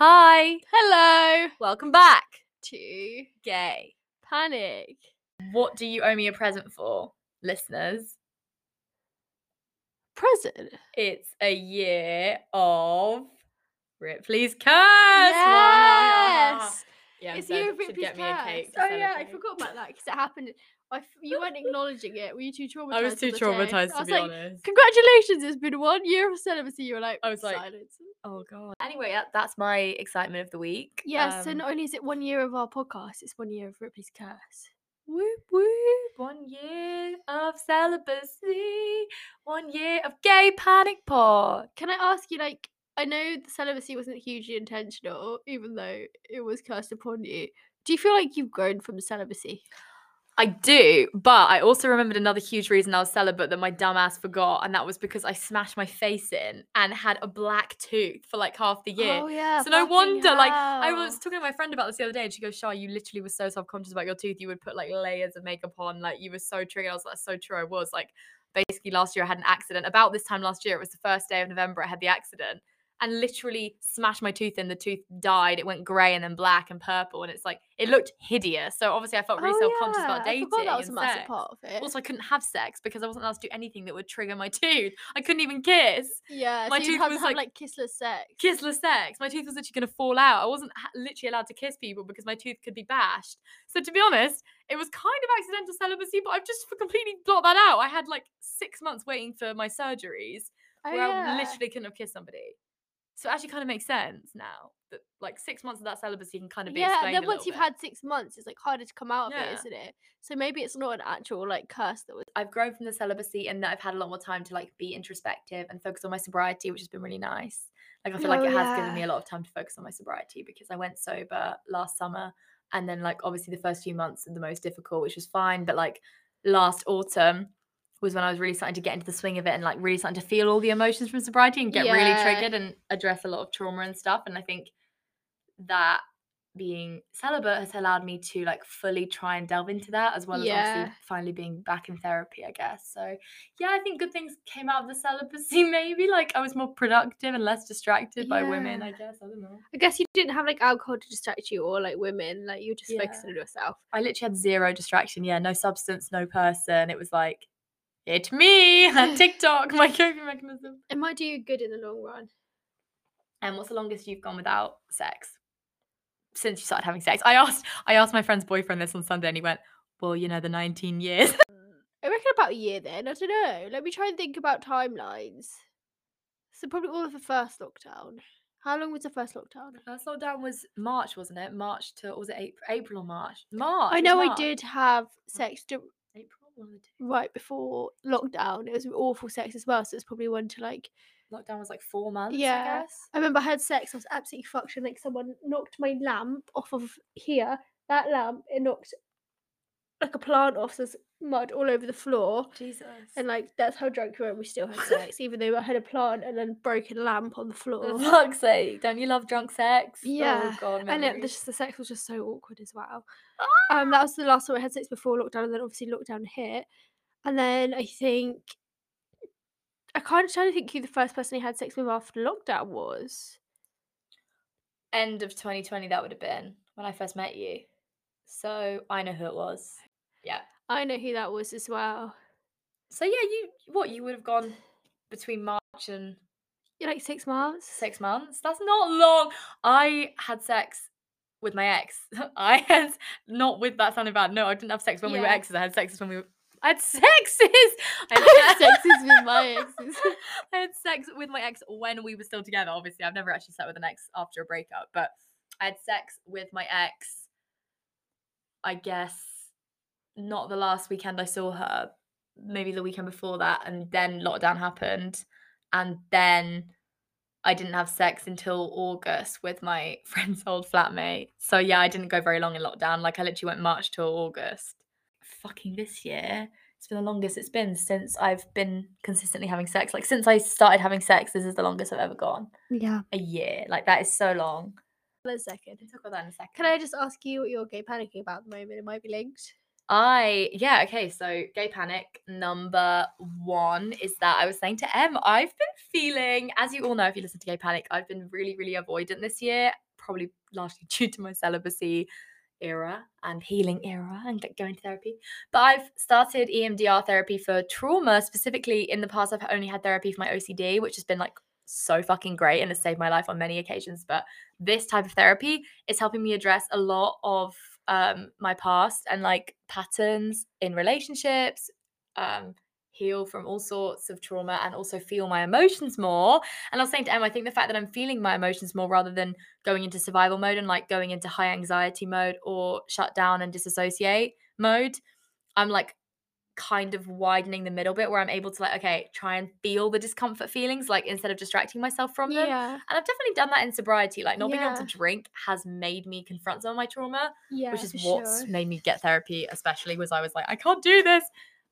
Hi, Hello welcome back. to Gay. Panic. What do you owe me a present for, listeners? Present. It's a year of Ripley's curse. Yes. Yeah, it's you, Ripley's get me a cake. to Oh yeah, I forgot about that because it happened. I f- you weren't acknowledging it. Were you too traumatized? I was too traumatized to be like, honest. Congratulations! It's been one year of celibacy. You were like, I was like, silence. Oh god. Anyway, that, that's my excitement of the week. Yeah. so Um, not only is it one year of our podcast, it's one year of Ripley's curse. Whoop whoop. One year of celibacy. One year of gay panic pod. Can I ask you, like, I know the celibacy wasn't hugely intentional, even though it was cursed upon you. Do you feel like you've grown from celibacy? I do, but I also remembered another huge reason I was celibate that my dumbass forgot, and that was because I smashed my face in and had a black tooth for like half the year. Oh yeah. so no wonder, like, I was talking to my friend about this the other day, and she goes, "Char, you literally were so self-conscious about your tooth. You would put like layers of makeup on, like you were so triggered." I was like, "So true, I was." Like, basically, last year I had an accident. About this time last year, it was the first day of November. I had the accident and literally smashed my tooth in. The tooth died. It went grey and then black and purple, and it's like it looked hideous. So obviously, I felt really Oh, self-conscious yeah, about I dating. forgot that was a massive sex. part of it. Also, I couldn't have sex because I wasn't allowed to do anything that would trigger my tooth. I couldn't even kiss. yeah, my so tooth was have like- like kissless sex. Kissless sex. My tooth was literally going to fall out. I wasn't ha- literally allowed to kiss people because my tooth could be bashed. So to be honest, it was kind of accidental celibacy, but I've just completely blocked that out. I had like six months waiting for my surgeries Oh, where I literally couldn't have kissed somebody. So it actually kind of makes sense now that like six months of that celibacy can kind of be yeah, and then once you've bit. had six months, it's like harder to come out of Yeah. it, isn't it? So maybe it's not an actual like curse that was. I've grown from the celibacy and that I've had a lot more time to like be introspective and focus on my sobriety, which has been really nice. Like I feel like Oh, it has given me a lot of time to focus on my sobriety because I went sober last summer and then like obviously the first few months are the most difficult, which was fine. But like last autumn was when I was really starting to get into the swing of it and like really starting to feel all the emotions from sobriety and get really triggered and address a lot of trauma and stuff. And I think that being celibate has allowed me to like fully try and delve into that as well as Yeah. obviously finally being back in therapy i guess so yeah i think good things came out of the celibacy maybe like i was more productive and less distracted by women i guess i don't know I guess you didn't have like alcohol to distract you or like women, like you were just focusing on yourself. i literally had zero distraction yeah no substance no person it was like it's me and tiktok my coping mechanism It might do you good in the long run. and what's the longest you've gone without sex since you started having sex i asked i asked my friend's boyfriend this on sunday and he went well you know the 19 years mm, I reckon about a year then. I don't know. Let me try and think about timelines. So probably all of the first lockdown. How long was the first lockdown? The first lockdown was March, wasn't it? March to or was it April? April or March? March. I know I did have mm. sex right before lockdown. It was awful sex as well, so it's probably one to like. Lockdown was like four months. Yeah. I guess. I remember I had sex. I was absolutely fucked. And like someone knocked my lamp off of here. That lamp it knocked like a plant off. So mud all over the floor. Jesus. And like that's how drunk we were. and We still had sex, even though I had a plant and then broken lamp on the For floor. fuck's sake! Don't you love drunk sex? Yeah, Oh God. and it, just, the sex was just so awkward as well. Um, that was the last time I had sex before lockdown, and then obviously lockdown hit, and then I think I kind of trying to think who the first person I had sex with after lockdown was. End of 2020. That would have been when I first met you. So I know who it was. Yeah. I know who that was as well. So yeah, you what you would have gone between March and You're like six months. six months. That's not long. I had sex with my ex. I had not with that sounded bad. No, I didn't have sex when we were exes. I had sex when we were. I had sexes. I I had had sexes with my exes. I had sex with my ex when we were still together. Obviously, I've never actually slept with an ex after a breakup, but I had sex with my ex. I guess not the last weekend I saw her, maybe the weekend before that, and then lockdown happened, and then I didn't have sex until August with my friend's old flatmate. So yeah, I didn't go very long in lockdown. Like I literally went March till August. Fucking this year, it's been the longest it's been since I've been consistently having sex. Like since I started having sex, this is the longest I've ever gone. Yeah. A year. Like that is so long. One second. We'll talk about that in a second. Can I just ask you what you're gay panicking about at the moment? It might be linked. I yeah okay so gay panic number one is that I was saying to Em I've been feeling as you all know if you listen to gay panic I've been really really avoidant this year probably largely due to my celibacy era and healing era and going to therapy. But I've started EMDR therapy for trauma. Specifically, in the past, I've only had therapy for my OCD, which has been like so fucking great and has saved my life on many occasions. But this type of therapy is helping me address a lot of um, my past and like patterns in relationships, um, heal from all sorts of trauma, and also feel my emotions more. And I was saying to Em, I think the fact that I'm feeling my emotions more rather than going into survival mode and like going into high anxiety mode or shut down and disassociate mode, I'm like kind of widening the middle bit where I'm able to like, okay, try and feel the discomfort feelings, like instead of distracting myself from them. Yeah. And I've definitely done that in sobriety. Like not being able to drink has made me confront some of my trauma, Yeah. which is what's sure. made me get therapy, especially was I was like, I can't do this.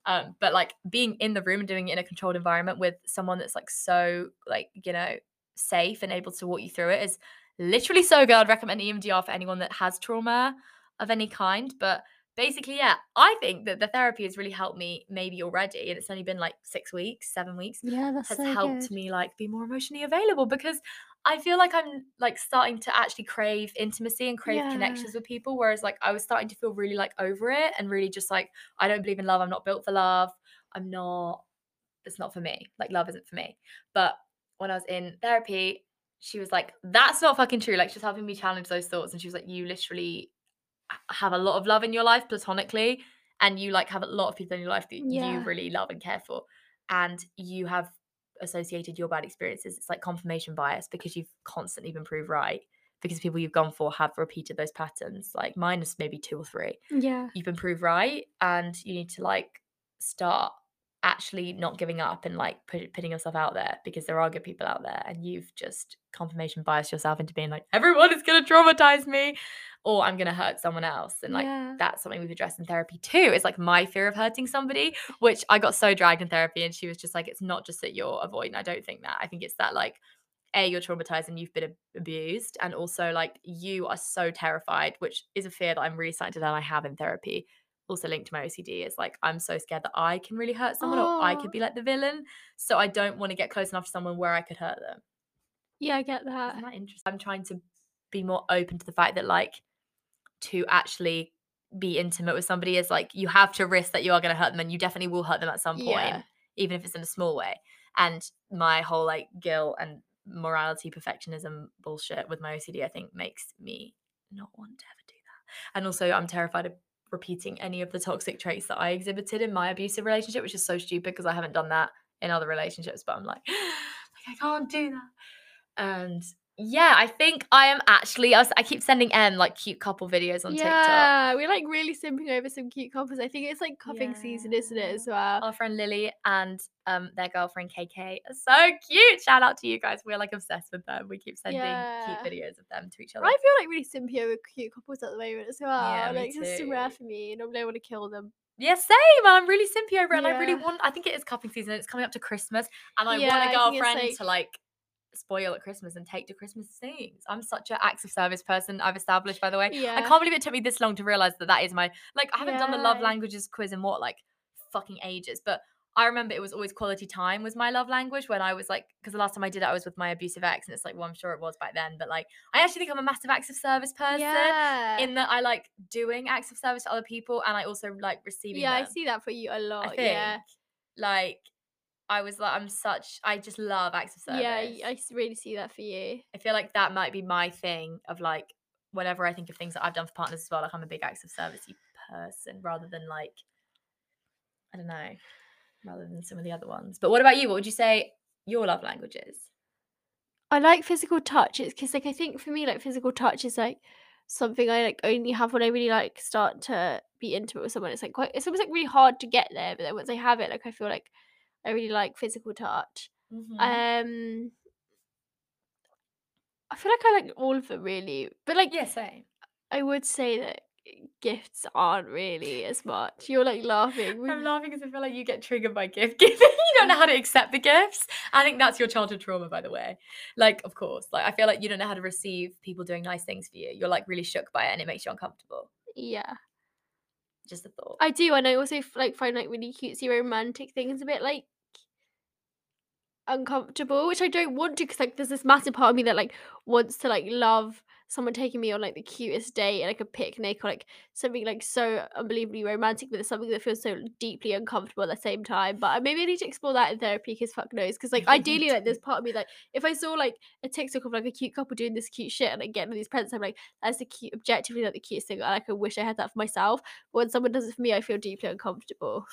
Um, but like being in the room and doing it in a controlled environment with someone that's like so like, you know, safe and able to walk you through it is literally so good. I'd recommend EMDR for anyone that has trauma of any kind. But basically, yeah, I think that the therapy has really helped me maybe already. And it's only been like six weeks, seven weeks Yeah, that's has so helped good. me like be more emotionally available because I feel like I'm like starting to actually crave intimacy and crave Yeah. connections with people. Whereas like I was starting to feel really like over it and really just like I don't believe in love. I'm not built for love. I'm not. It's not for me. Like love isn't for me. But when I was in therapy, she was like, "That's not fucking true." Like she's helping me challenge those thoughts, and she was like, "You literally have a lot of love in your life platonically, and you like have a lot of people in your life that you really love and care for, and you have associated your bad experiences. It's like confirmation bias because you've constantly been proved right." Because people you've gone for have repeated those patterns, like minus maybe two or three Yeah. you've been proved right and you need to like start actually not giving up and like put, putting yourself out there because there are good people out there and you've just confirmation biased yourself into being like everyone is going to traumatize me or i'm going to hurt someone else and like yeah. that's something we've addressed in therapy too it's like my fear of hurting somebody which i got so dragged in therapy and she was just like it's not just that you're avoiding i don't think that i think it's that like a you're traumatized and you've been abused and also like you are so terrified which is a fear that i'm really starting to learn i have in therapy also linked to my ocd is like i'm so scared that i can really hurt someone or i Oh. could be like the villain so i don't want to get close enough to someone where i could hurt them Yeah, I get that. isn't that interesting i'm trying to be more open to the fact that like to actually be intimate with somebody is like you have to risk that you are going to hurt them and you definitely will hurt them at some point Yeah. even if it's in a small way and my whole like guilt and morality perfectionism bullshit with my ocd i think makes me not want to ever do that and also i'm terrified of repeating any of the toxic traits that i exhibited in my abusive relationship which is so stupid because i haven't done that in other relationships but i'm like like i can't do that. And yeah i think i am actually i, was, I keep sending Em like cute couple videos on tiktok yeah, we're like really simping over some cute couples. I think it's like cuffing season, isn't it, as well? our friend Lily and um their girlfriend KK are so cute. Shout out to you guys. We're like obsessed with them. We keep sending Yeah. cute videos of them to each other. I feel like really simpy over cute couples at the moment as well. Yeah, like it's just rare for me. Normally I want to kill them. Yeah, same. I'm really simpy over it. And I really want I think it is cuffing season. It's coming up to Christmas. And I Yeah, want a girlfriend like- to like spoil at Christmas and take to Christmas things. I'm such an acts of service person, I've established by the way. Yeah. I can't believe it took me this long to realize that that is my like I haven't done the love Yeah. languages quiz in what like fucking ages, but I remember it was always quality time was my love language when I was like because the last time I did it I was with my abusive ex and it's like well I'm sure it was back then but like I actually think I'm a massive acts of service person Yeah. in that I like doing acts of service to other people and I also like receiving yeah, I see that for you a lot. Yeah. like I was like I'm such I just love acts of service. Yeah, I really see that for you. I feel like that might be my thing of like whenever I think of things that I've done for partners as well, like I'm a big acts of servicey person rather than like I don't know, rather than some of the other ones. But what about you? What would you say your love language is? I like physical touch. It's because like I think for me like physical touch is like something I like only have when I really like start to be intimate with someone. It's like quite it's almost like really hard to get there, but then once I have it, like I feel like I really like physical touch. Mhm. Um I feel like I like all of them really. But like yeah, same. I would say that gifts aren't really as much. You're like laughing. I'm laughing because I feel like you get triggered by gift giving. you don't know how to accept the gifts. I think that's your childhood trauma, by the way. Like, of course, like I feel like you don't know how to receive people doing nice things for you. You're like really shook by it, and it makes you uncomfortable. Yeah. Just a thought. I do, and I also like find like really cutesy romantic things a bit like uncomfortable, which I don't want to because like there's this massive part of me that like wants to like love someone taking me on like the cutest date, like a picnic or like something like so unbelievably romantic, but it's something that feels so deeply uncomfortable at the same time. But I- maybe I need to explore that in therapy because fuck knows. Because like ideally, like there's part of me like if I saw like a TikTok of like a cute couple doing this cute shit and like getting these presents, I'm like that's the cute, objectively like the cutest thing. I like I wish I had that for myself. But when someone does it for me, I feel deeply uncomfortable.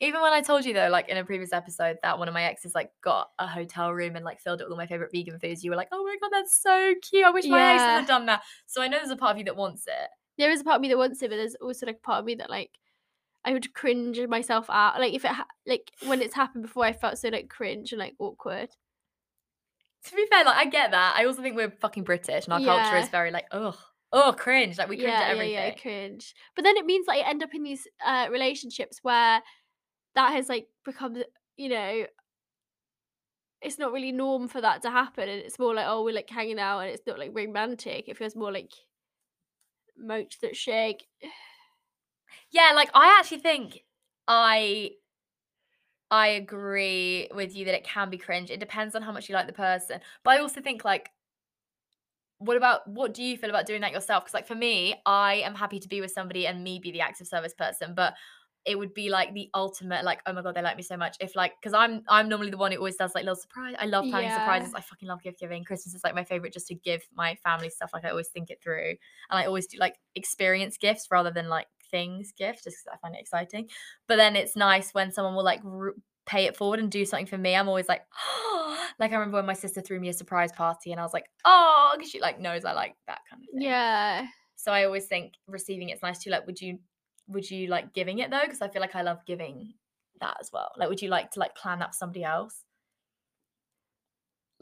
Even when I told you though, like in a previous episode, that one of my exes like got a hotel room and like filled it with all my favorite vegan foods, you were like, "Oh my god, that's so cute! I wish my Yeah. had done that." So I know there's a part of you that wants it. There is a part of me that wants it, but there's also like a part of me that like I would cringe myself out. Like if it ha- like when it's happened before, I felt so like cringe and like awkward. To be fair, like I get that. I also think we're fucking British and our culture is very like, oh, oh, cringe. Like we cringe yeah, at everything. yeah, yeah, cringe. But then it means like I end up in these uh, relationships where that has like become, you know, it's not really norm for that to happen, and it's more like oh we're like hanging out, and it's not like romantic. It feels more like moach that shake. Yeah, like I actually think I I agree with you that it can be cringe. It depends on how much you like the person. But I also think like what about what do you feel about doing that yourself? Because like for me, I am happy to be with somebody and me be the acts of service person, but it would be like the ultimate like oh my god they like me so much if like because i'm i'm normally the one who always does like little surprise i love planning Yeah. surprises i fucking love gift giving christmas is like my favorite just to give my family stuff like i always think it through and i always do like experience gifts rather than like things gifts just because i find it exciting but then it's nice when someone will like r- pay it forward and do something for me i'm always like like i remember when my sister threw me a surprise party and i was like oh because she like knows i like that kind of thing Yeah, so I always think receiving it's nice too. Like, would you would you like giving it though? Because I feel like I love giving that as well. Like, would you like to like plan that for somebody else?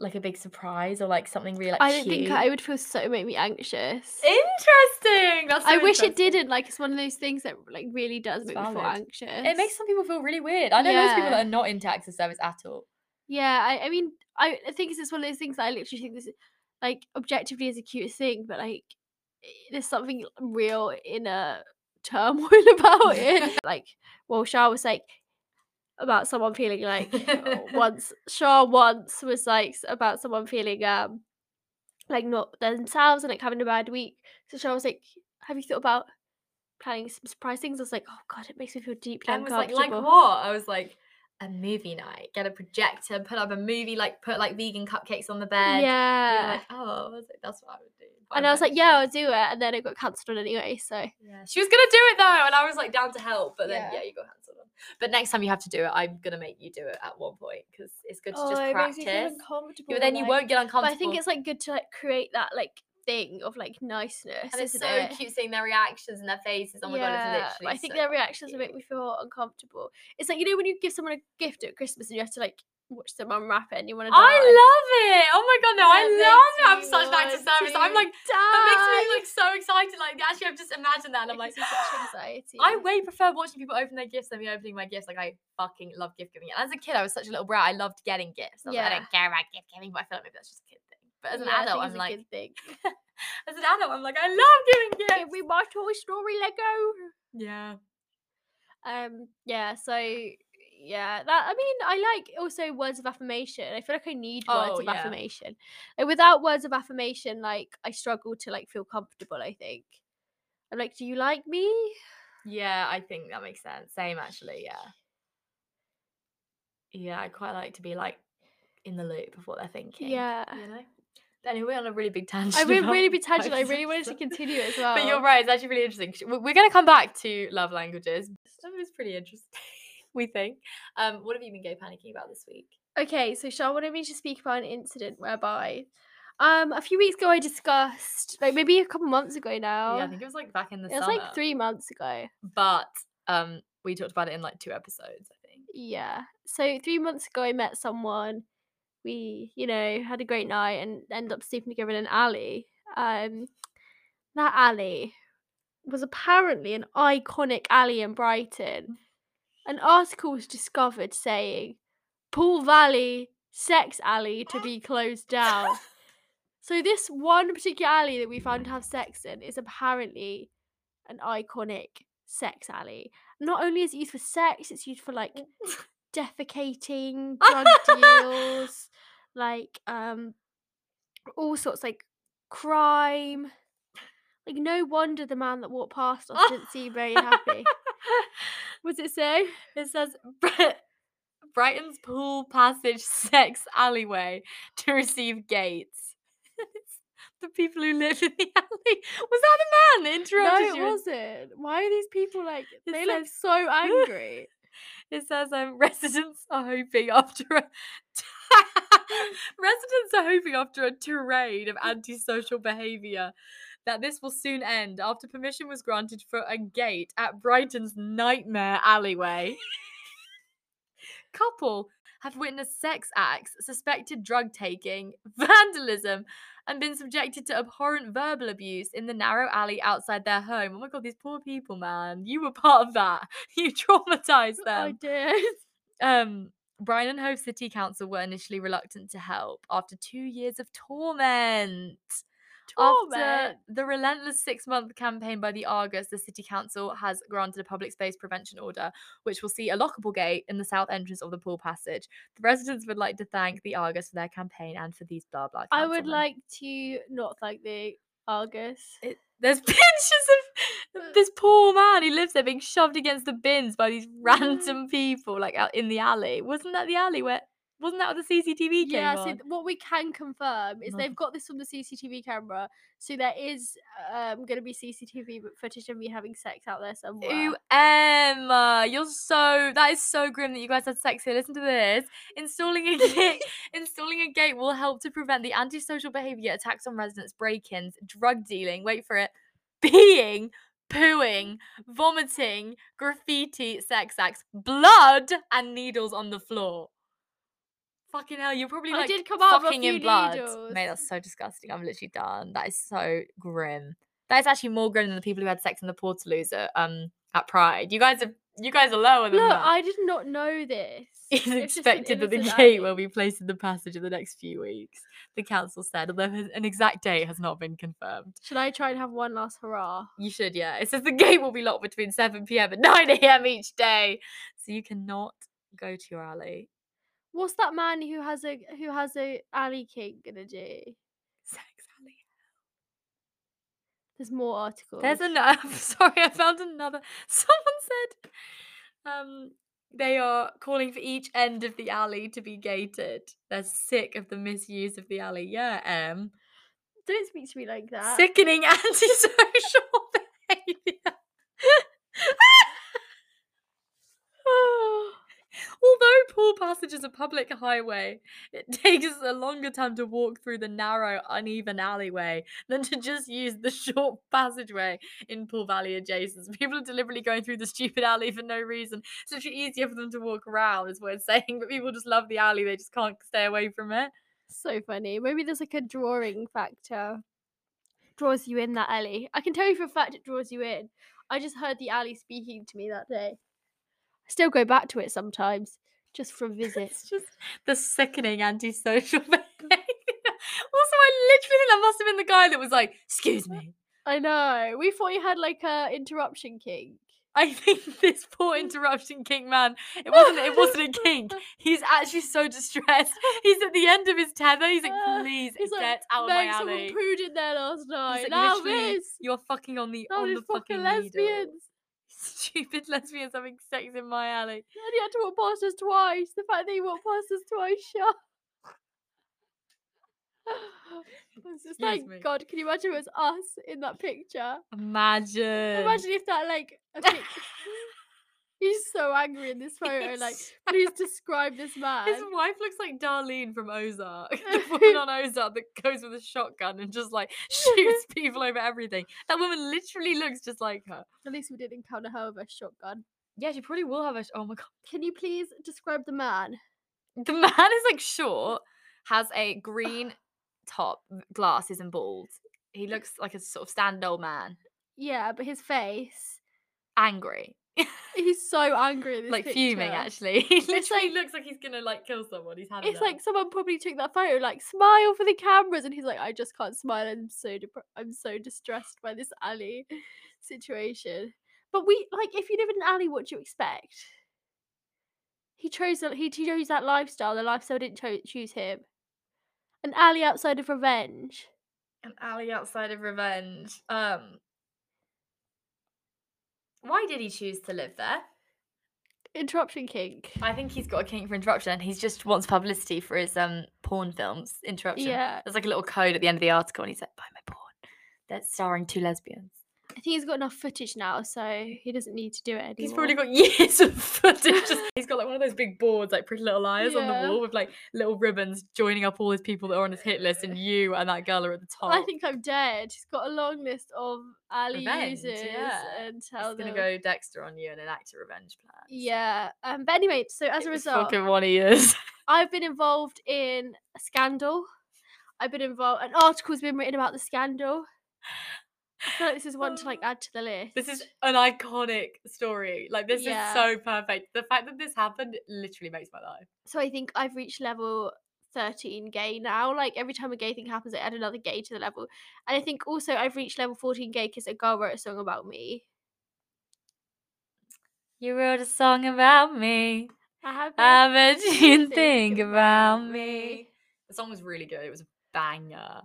Like a big surprise or like something really like I don't think? I would feel so make me anxious. Interesting. That's so I wish it interesting. didn't. Like it's one of those things that like really does It's make me feel valid. anxious. It makes some people feel really weird. I know loads of people Yeah. that are not into access service at all. Yeah, I, I mean, I, I think it's just one of those things that I literally think this, is- like, objectively is a cute thing, but like, i- there's something real in a turmoil about it. like, well, Char was like about someone feeling like once Char once was like about someone feeling um like not themselves and like having a bad week. So Char was like, "Have you thought about planning some surprise things?" I was like, "Oh God, it makes me feel deeply And was like, uncomfortable." like what? I was like, a movie night. Get a projector, put up a movie, like put like vegan cupcakes on the bed. Yeah. like, oh, I was that's what I would and I'm was like, yeah, I'll do it. And then it got cancelled anyway. So Yeah, she was gonna do it though, and I was like down to help, but then Yeah. yeah, you got cancelled. But next time you have to do it, I'm gonna make you do it at one point because it's good to just Oh, practice. uncomfortable. Yeah, but then you won't get But uncomfortable. I think it's like good to like create that like thing of like niceness. and it's so it? cute seeing their reactions and their faces. Oh my god, it's literally. I think so their reactions will make me feel uncomfortable. It's like you know when you give someone a gift at Christmas and you have to like watch them unwrap it and you want to. Do I love it. Oh my god, no, I love it. I'm such an want service. I'm like, that makes me die. like so excited. Like actually, I've just imagined that, and I'm like, It gives me such anxiety. I way prefer watching people open their gifts than me opening my gifts. Like I fucking love gift giving. And as a kid, I was such a little brat. I loved getting gifts. I, was like, I don't care about gift giving, but I feel like maybe that's just a kid thing. But as an Yeah, adult, I'm like, as an adult, I'm like, I love giving gifts. Give me my Toy Story Lego. Yeah. Um, yeah, so yeah, that I mean, I like also words of affirmation. I feel like I need words Oh, of yeah. affirmation. Like without words of affirmation, like I struggle to like feel comfortable, I think. I'm like, do you like me? Yeah, I think that makes sense. Same actually, yeah. Yeah, I quite like to be like in the loop of what they're thinking. Yeah. You know? Anyway, we're on a really big tangent. I about really be tangent. I really wanted to continue as well. But you're right, it's actually really interesting. We- We're going to come back to love languages. Stuff is pretty interesting, we think. Um, what have you been gay panicking about this week? Okay, so Shah wanted me to speak about an incident whereby um a few weeks ago I discussed like maybe a couple months ago now. Yeah, I think it was like back in the it was like three months ago. But um, we talked about it in like two episodes, I think. Yeah. So three months ago, I met someone. We, you know, had a great night and ended up sleeping together in an alley. Um, that alley was apparently an iconic alley in Brighton. An article was discovered saying Pool Valley sex alley to be closed down. So this one particular alley that we found to have sex in is apparently an iconic sex alley. Not only is it used for sex, it's used for like defecating, drug deals, like um all sorts like crime. Like no wonder the man that walked past us didn't seem very happy. What's it say? It says Brighton's pool passage sex alleyway to receive gates. The people who live in the alley. Was that the man that interrupted No, it you? wasn't. Why are these people like? It They look so angry. It says um, residents are hoping after a residents are hoping after a tirade of antisocial behaviour that this will soon end after permission was granted for a gate at Brighton's nightmare alleyway. Couple have witnessed sex acts, suspected drug taking, vandalism, and been subjected to abhorrent verbal abuse in the narrow alley outside their home. Oh my god, these poor people, man. You were part of that. You traumatized them I did. um Brighton and Hove City Council were initially reluctant to help after two years of torment. After the relentless six month campaign by the Argus, the City Council has granted a public space prevention order, which will see a lockable gate in the south entrance of the pool passage. The residents would like to thank the Argus for their campaign and for these blah blah. I would like to not thank the Argus. It, there's pictures of uh, this poor man who lives there being shoved against the bins by these random people, like out in the alley. Wasn't that the alley where? Wasn't that what the CCTV came Yeah, so on? what we can confirm is they've got this from the CCTV camera, so there is um, going to be CCTV footage of me having sex out there somewhere. Ooh, Emma, you're so that is so grim that you guys had sex here. Listen to this. Installing a gate installing a gate will help to prevent the antisocial behaviour, attacks on residents, break-ins, drug dealing, wait for it, peeing, pooing, vomiting, graffiti, sex acts, blood, and needles on the floor. Fucking hell, you're probably I like did come out fucking in blood. needles. Mate, that's so disgusting. I'm literally done. That is so grim. That is actually more grim than the people who had sex in the Portaloos at um at Pride. You guys are you guys are lower than Look, that. I did not know this. It's an expected that the gate alley. will be placed in the passage in the next few weeks. The council said, although an exact date has not been confirmed. Should I try and have one last hurrah? You should, yeah. It says the gate will be locked between 7 p.m. and 9 a.m. each day, so you cannot go to your alley. What's that man who has a who has a alley king gonna do? Sex alley. There's more articles. There's another. Sorry, I found another. Someone said, um, they are calling for each end of the alley to be gated. They're sick of the misuse of the alley. Yeah, um, Don't speak to me like that. sickening antisocial behaviour. Although Pool Passage is a public highway, it takes a longer time to walk through the narrow, uneven alleyway than to just use the short passageway in Pool Valley adjacent. People are deliberately going through the stupid alley for no reason. It's actually easier for them to walk around, is what it's saying, but people just love the alley, they just can't stay away from it. So funny. Maybe there's like a drawing factor. Draws you in that alley. I can tell you for a fact it draws you in. I just heard the alley speaking to me that day. I still go back to it sometimes, just for a visit. It's just the sickening antisocial behaviour. also, I literally think that must have been the guy that was like, excuse me. I know. We thought you had like a interruption kink. I think this poor interruption king man. It wasn't. It wasn't a kink. He's actually so distressed. He's at the end of his tether. He's like, Uh, please He's like, get out of my "Mate, someone pooed in there last night. He's like, now this. You're fucking on the Now on the fucking fucking lesbians. needle. Stupid lesbians having sex in my alley. And he had to walk past us twice. The fact that he walked past us twice. It's just like me. God. Can you imagine it was us in that picture? Imagine. Imagine if that like a pic- he's so angry in this photo. Like please describe this man. His wife looks like Darlene from Ozark. The woman on Ozark that goes with a shotgun and just like shoots people over everything. That woman literally looks just like her. At least we didn't encounter her with a shotgun. Yeah, she probably will have a. Sh- oh my god. Can you please describe the man? The man is like short, has a green top, glasses, and bald. He looks like a sort of stand old man. Yeah, but his face. Angry. He's so angry like fuming, actually. He literally like- looks like he's gonna like kill someone. He's had It's enough. like someone probably took that photo, like smile for the cameras, and he's like, I just can't smile. I'm so dep- I'm so distressed by this alley situation. But we like, if you live in an alley, what do you expect? He chose that. He chose that lifestyle. The lifestyle didn't cho- choose him. An alley outside of revenge. An alley outside of revenge. Um why did he choose to live there? Interruption kink. I think he's got a kink for interruption and he just wants publicity for his um porn films. Interruption. Yeah. There's like a little code at the end of the article and he's like, buy my porn. That's starring two lesbians. I think he's got enough footage now, so he doesn't need to do it anymore. He's probably got years of footage. Just, he's got like one of those big boards, like Pretty Little Liars on the wall with like little ribbons joining up all his people that are on his hit list, and you and that girl are at the top. I think I'm dead. He's got a long list of alley Revenge, users yeah. and tell he's gonna go Dexter on you and enact a revenge plan. Yeah. Um. But anyway, so as a result, fucking one he is. I've been involved in a scandal. I've been involved. An article's been written about the scandal. I feel like this is one to like oh. add to the list. This is an iconic story. Like this Yeah. is so perfect. The fact that this happened literally makes my life. so I think I've reached level 13 gay now. Like every time a gay thing happens, I add another gay to the level. And I think also I've reached level 14 gay because a girl wrote a song about me. You wrote a song about me. I have I bet you think think about about me. me. The song was really good. It was a banger.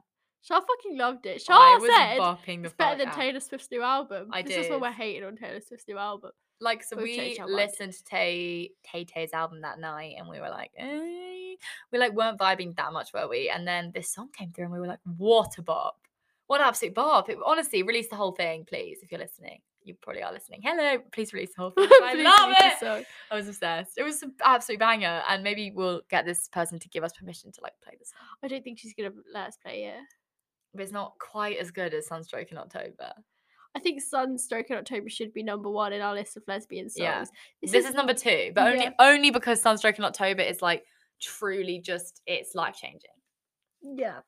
Char fucking loved it. I was said bopping the it's better than out. Taylor Swift's new album. I this is when we're hating on Taylor Swift's new album. Like so, we mind. listened to Tay Tay Tay's album that night, and we were like, eh. we like weren't vibing that much, were we? And then this song came through, and we were like, what a bop! What an absolute bop! It, honestly, release the whole thing, please, if you're listening. You probably are listening. Hello, please release the whole thing. I love it. I was obsessed. It was an absolute banger, and maybe we'll get this person to give us permission to like play the song. I don't think she's gonna let us play it. But it's not quite as good as Sunstroke in October. I think Sunstroke in October should be number one in our list of lesbian songs. Yeah. This, is, number two, but only Yeah. only because Sunstroke in October is like truly just it's life changing, yeah,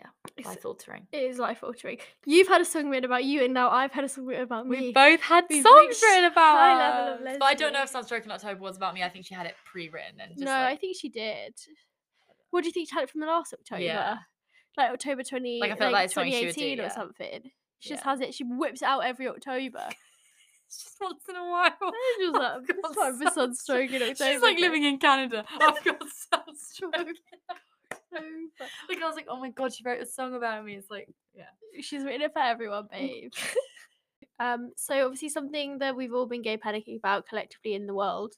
Yeah, life altering. it is life altering. You've had a song written about you, and now I've had a song written about me. We've both had We've songs written about high level of. But I don't know if. Sunstroke in October was about me. I think she had it pre-written and just no, I think she did. What do you think she had it from the last October? Yeah. Like October 20, Like, I feel like is something she would do, 2018 or yeah. something. She just Yeah. has it, she whips it out every October. it's just once in a while. She was like, I've "It's got time for sunstroke in October. She's like living in Canada. I've got sunstroke. October. like I was like, oh my god, she wrote a song about me. It's like, yeah. She's written it for everyone, babe. um, so obviously something that we've all been gay panicking about collectively in the world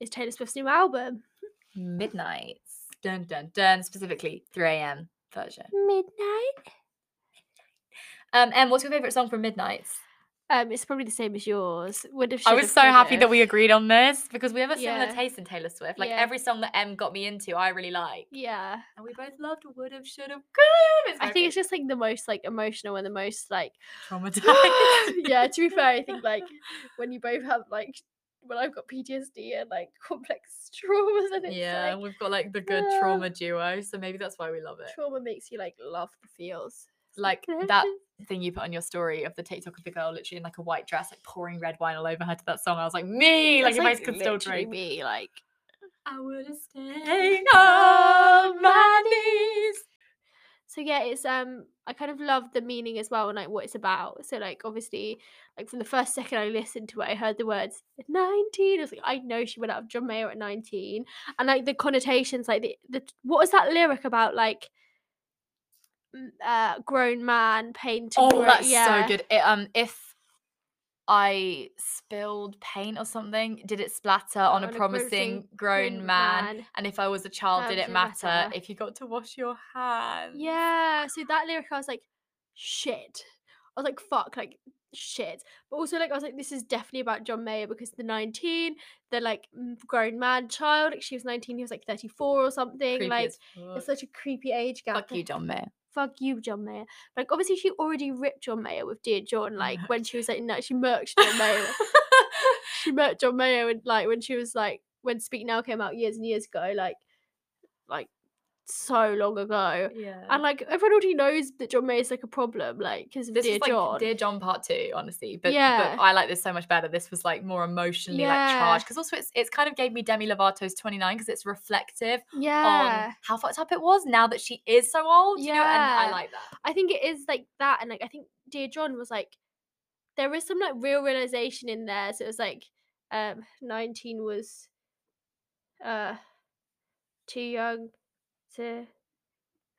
is Taylor Swift's new album. Midnight. Dun dun dun. Specifically 3 a.m. version. Midnight. Um, and what's your favorite song from Midnights? Um, it's probably the same as yours. Would have. I was so happy that we agreed on this because we have a similar Yeah. taste in Taylor Swift. Like Yeah. every song that Em got me into, I really like. Yeah, And we both loved Would Have, Should Have, Could Have. I think it's just like the most like emotional and the most like. traumatized. yeah, to be fair, I think like when you both have like when I've got PTSD and like complex traumas and it's yeah, like we've got like the good Ah. trauma duo, so maybe that's why we love it. trauma makes you like love the feels. Like that thing you put on your story of the TikTok of the girl literally in like a white dress, like pouring red wine all over her to that song. I was like, me, like That's, your face could still drink. me like I would have stayed on my knees. So yeah it's um i kind of love the meaning as well and like what it's about so like obviously like from the first second i listened to it i heard the words 19 i was like i know she went out of john mayer at 19 and like the connotations like the, the what was that lyric about like uh grown man pain to Oh, grow- that's yeah. so good. It, um, if I spilled paint or something, did it splatter on, a oh, promising grown, man? And if I was a child, How did it it matter? matter? If you got to wash your hands? Yeah, so that lyric, I was like, shit. I was like, fuck, like, shit. But also, like, I was like, this is definitely about John Mayer because the 19, the like grown man child, like, she was 19, he was like 34 or something. Creepy like, it's such a creepy age gap. Fuck you, John Mayer. Fuck you, John Mayer. Like, obviously, she already ripped John Mayer with Dear John, like, when she was like, no, she murked John Mayer. she met John Mayer and like when she was like when Speak Now came out years and years ago, like like so long ago. yeah. And like everyone already knows that John Mayer's like a problem, like because this Dear was like John. Dear John Part Two, honestly. But, Yeah. but I like this so much better. This was like more emotionally like charged because also it's it's kind of gave me Demi Lovato's Twenty Nine because it's reflective yeah. on how fucked up it was now that she is so old. You know, and I like that. I think it is like that, and like I think Dear John was like there is some like real realization in there. So it was like um nineteen was uh too young to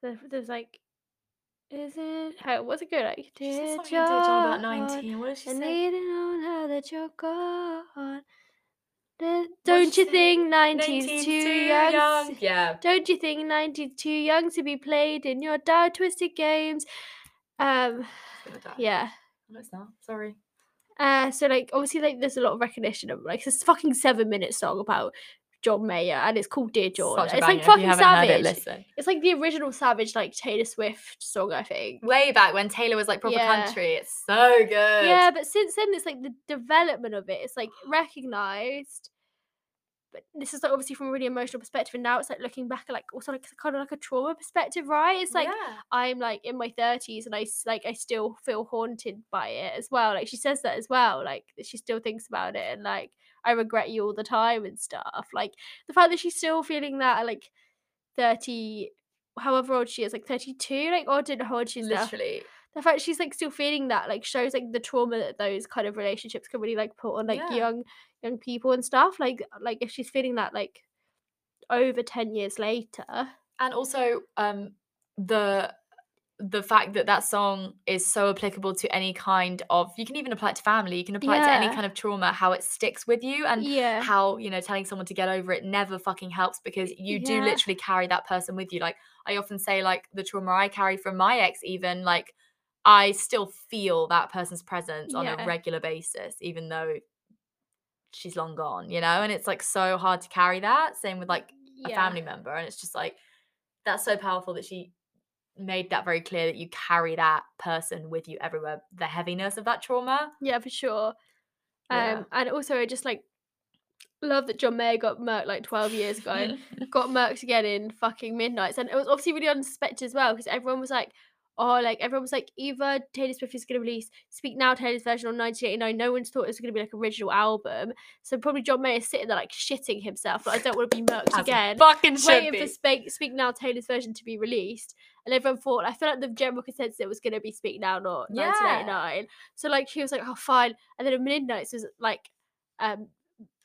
there- there's like is it how was it go like? She said something in Dear John about 19. What did she I say? need to know now that you're gone. Don't you think 90's 19's too young? s- Yeah. Don't you think 90's too young to be played in your dark twisted games? Um, She's gonna die. yeah. No, it's not. Sorry. Uh, so like obviously like there's a lot of recognition of like this fucking seven minute song about John Mayer and it's called Dear John. It's like fucking savage. it. It's like the original Savage like Taylor Swift song, I think. Way back when Taylor was like proper Yeah. country. It's so good. Yeah, but since then it's like the development of it. It's like recognized. But this is like obviously from a really emotional perspective, and now it's like looking back at like also like kind of like a trauma perspective, right? It's like yeah. I'm like in my thirties and I like I still feel haunted by it as well. Like she says that as well. Like she still thinks about it and like I regret you all the time and stuff. Like the fact that she's still feeling that at like thirty, however old she is, like thirty two. Like oh, I don't know how old she is now. literally. The fact she's like still feeling that like shows like the trauma that those kind of relationships can really like put on like Yeah. young young people and stuff. Like like if she's feeling that like over ten years later. and also um the the fact that that song is so applicable to any kind of you can even apply it to family you can apply it to any kind of trauma how it sticks with you and yeah. how you know telling someone to get over it never fucking helps because you do literally carry that person with you. Like i often say like the trauma i carry from my ex even like i still feel that person's presence on a regular basis even though she's long gone you know and it's like so hard to carry that. Same with like a family member and it's just like that's so powerful that she made that very clear that you carry that person with you everywhere the heaviness of that trauma Yeah, for sure. Um, and also I just like love that John Mayer got murked like twelve years ago. got murked again in fucking Midnights, and it was obviously really unsuspected as well because everyone was like, "Oh, like everyone was like, either Taylor Swift is going to release Speak Now Taylor's version on 1989. No one's thought it was going to be like original album, so probably John Mayer sitting there like shitting himself. Like I don't want to be murked again." fucking Waiting be. for Speak, Speak Now Taylor's version to be released, and everyone thought I feel like the general consensus it was going to be Speak Now, not Yeah. 1989. So like he was like, "Oh, fine," and then Midnights was like, um,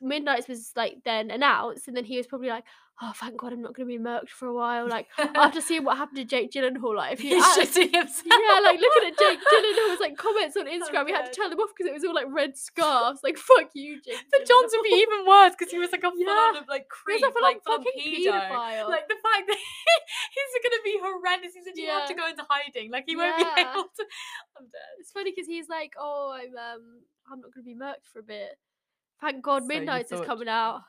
Midnights was like then announced, and then he was probably like, "Oh, thank God, I'm not going to be murked for a while." Like after seeing what happened to Jake Gyllenhaal, like if you He's himself. yeah, like looking at Jake Gyllenhaal's like comments on Instagram, we had to turn them off because it was all like red scarves. Like fuck you, Jake. The Johns would be even worse because he was like a full on of like creep, like on fucking pedo. paedophile. Like the fact that he's gonna be horrendous. He said you have to go into hiding. Like he won't be able to. I'm dead. It's funny because he's like, "Oh, I'm um, I'm not going to be murked for a bit." Thank God, So Midnight's is coming out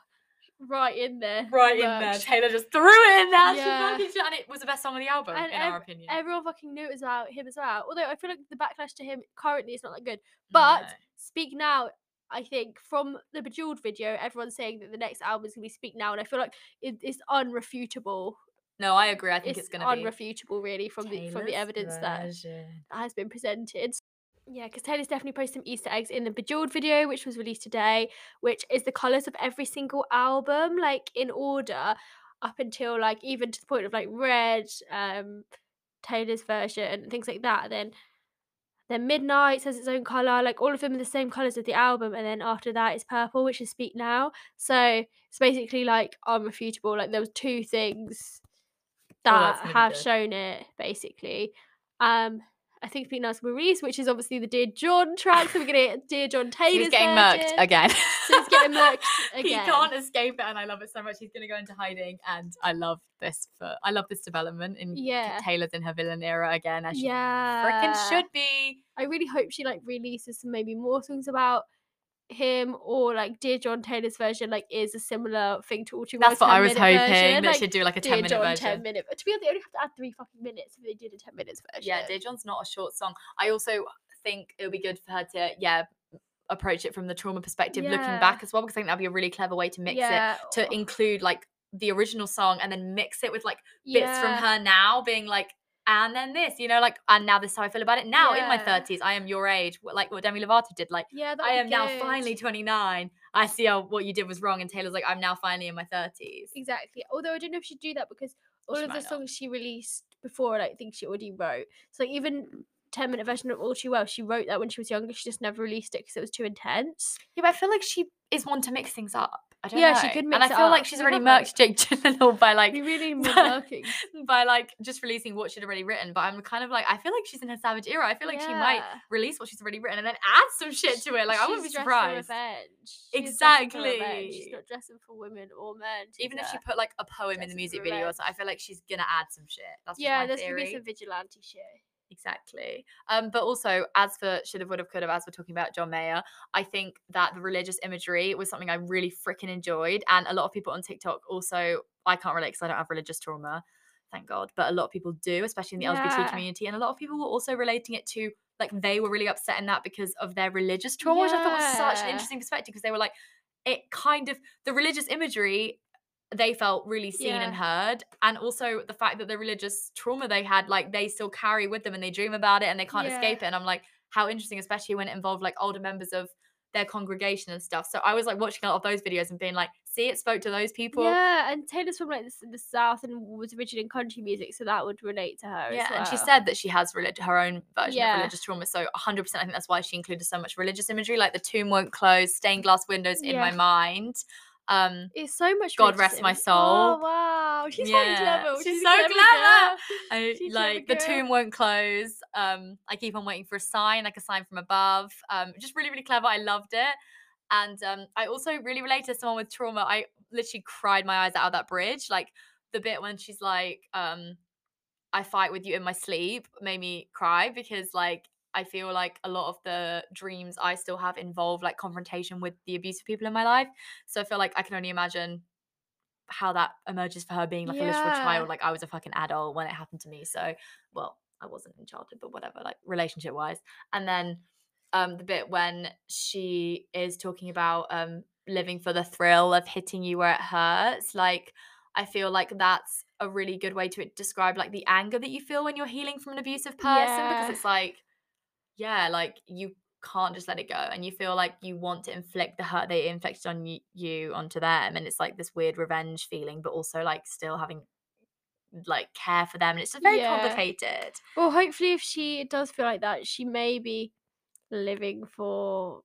right in there, Right in there. Taylor just threw it in there. Yeah. She fucking and it was the best song of the album, And in our opinion. Everyone fucking knew it was about him as well. Although I feel like the backlash to him currently is not that good. But No. Speak Now, I think from the Bejeweled video, everyone's saying that the next album is going to be Speak Now, and I feel like it, it's unrefutable. no, I agree. I think It's, it's, gonna be unrefutable, really, from the from the Taylor's evidence that has been presented. Yeah, because Taylor's definitely posted some Easter eggs in the Bejeweled video, which was released today, which is the colours of every single album, like in order, up until like even to the point of like red, um, Taylor's version, and things like that. Then then Midnight has its own colour, like all of them are the same colours of the album, and then after that it's purple, which is Speak Now. So it's basically like unrefutable. Like there was two things Oh, that gonna have good. shown it basically. Um, I think Now's released, which is obviously the Dear John track. So we're gonna get Dear John Taylor. He's getting murked again. So he's getting murked again. He can't escape it, and I love it so much. He's going to go into hiding, and I love this. For I love this development. In Yeah. Taylor's in her villain era again, as she Yeah, freaking should be. I really hope she like releases some maybe more songs about him or like Dear John Taylor's version like is a similar thing to All Too Well That's what I was hoping version. that like, she'd do like a Dear ten minute John version. 10 minute. To be honest, they only have to add three fucking minutes if they did a 10 minutes version. Yeah, Dear John's not a short song. I also think it would be good for her to yeah approach it from the trauma perspective, looking back as well, because I think that'd be a really clever way to mix yeah. it to oh. include like the original song and then mix it with like bits from her now being like and then this you know like and now this is how i feel about it now in my 30s i am your age like what demi lovato did like Yeah, i am that'd now finally 29 i see how what you did was wrong and taylor's like i'm now finally in my 30s Exactly. Although I don't know if she'd do that because all She of the not. songs she released before, I don't think she already wrote. So like, even ten minute version of All Too Well, she wrote that when she was younger. She just never released it because it was too intense. yeah but i feel like she is one to mix things up Yeah, know. she could and mix I it feel like she's already like- murked Jake Gyllenhaal by like really need more but- working. by like just releasing what she'd already written. But I'm kind of like I feel like she's in her savage era. I feel like she might release what she's already written and then add some shit to it. Like I wouldn't be She's surprised. revenge. She's for revenge. Exactly. She's not dressing for women or men. She's, Even if she put like a poem in the music video, something, I feel like she's gonna add some shit. That's yeah, there's gonna be some vigilante shit. Exactly. Um, but also, as for should have, would have, could have, as we're talking about John Mayer, I think that the religious imagery was something I really freaking enjoyed. And a lot of people on TikTok also, I can't relate because I don't have religious trauma, thank God. But a lot of people do, especially in the LGBT community. And a lot of people were also relating it to like they were really upset in that because of their religious trauma, which I thought was such an interesting perspective because they were like, it kind of, the religious imagery they felt really seen and heard and also the fact that the religious trauma they had like they still carry with them and they dream about it and they can't Yeah. escape it and i'm like how interesting especially when it involved like older members of their congregation and stuff so i was like watching a lot of those videos and being like see it spoke to those people Yeah, and Taylor's from like the, the south and was originally in country music, so that would relate to her. yeah as and she said that she has relig- her own version Yeah. of religious trauma so 100% i think that's why she included so much religious imagery like the tomb won't close stained glass windows in my mind um It's so much. God rest my soul. Oh wow, she's Yeah, so clever. she's a so clever clever. I, She's a clever like the tomb won't close. Um, I keep on waiting for a sign, like a sign from above. Um, just really, really clever. I loved it. And um, I also really relate to someone with trauma. I literally cried my eyes out of that bridge. Like the bit when she's like, um, I fight with you in my sleep made me cry because like I feel like a lot of the dreams I still have involve like confrontation with the abusive people in my life. So I feel like I can only imagine how that emerges for her being like a literal Yeah. child. Like I was a fucking adult when it happened to me. So well, I wasn't in childhood, but whatever, like relationship wise. And then um the bit when she is talking about um living for the thrill of hitting you where it hurts, like I feel like that's a really good way to describe like the anger that you feel when you're healing from an abusive person because it's like yeah, like you can't just let it go and you feel like you want to inflict the hurt they inflicted on y- you onto them and it's like this weird revenge feeling but also like still having like care for them and it's just very Yeah. complicated Well, hopefully, if she does feel like that, she may be living for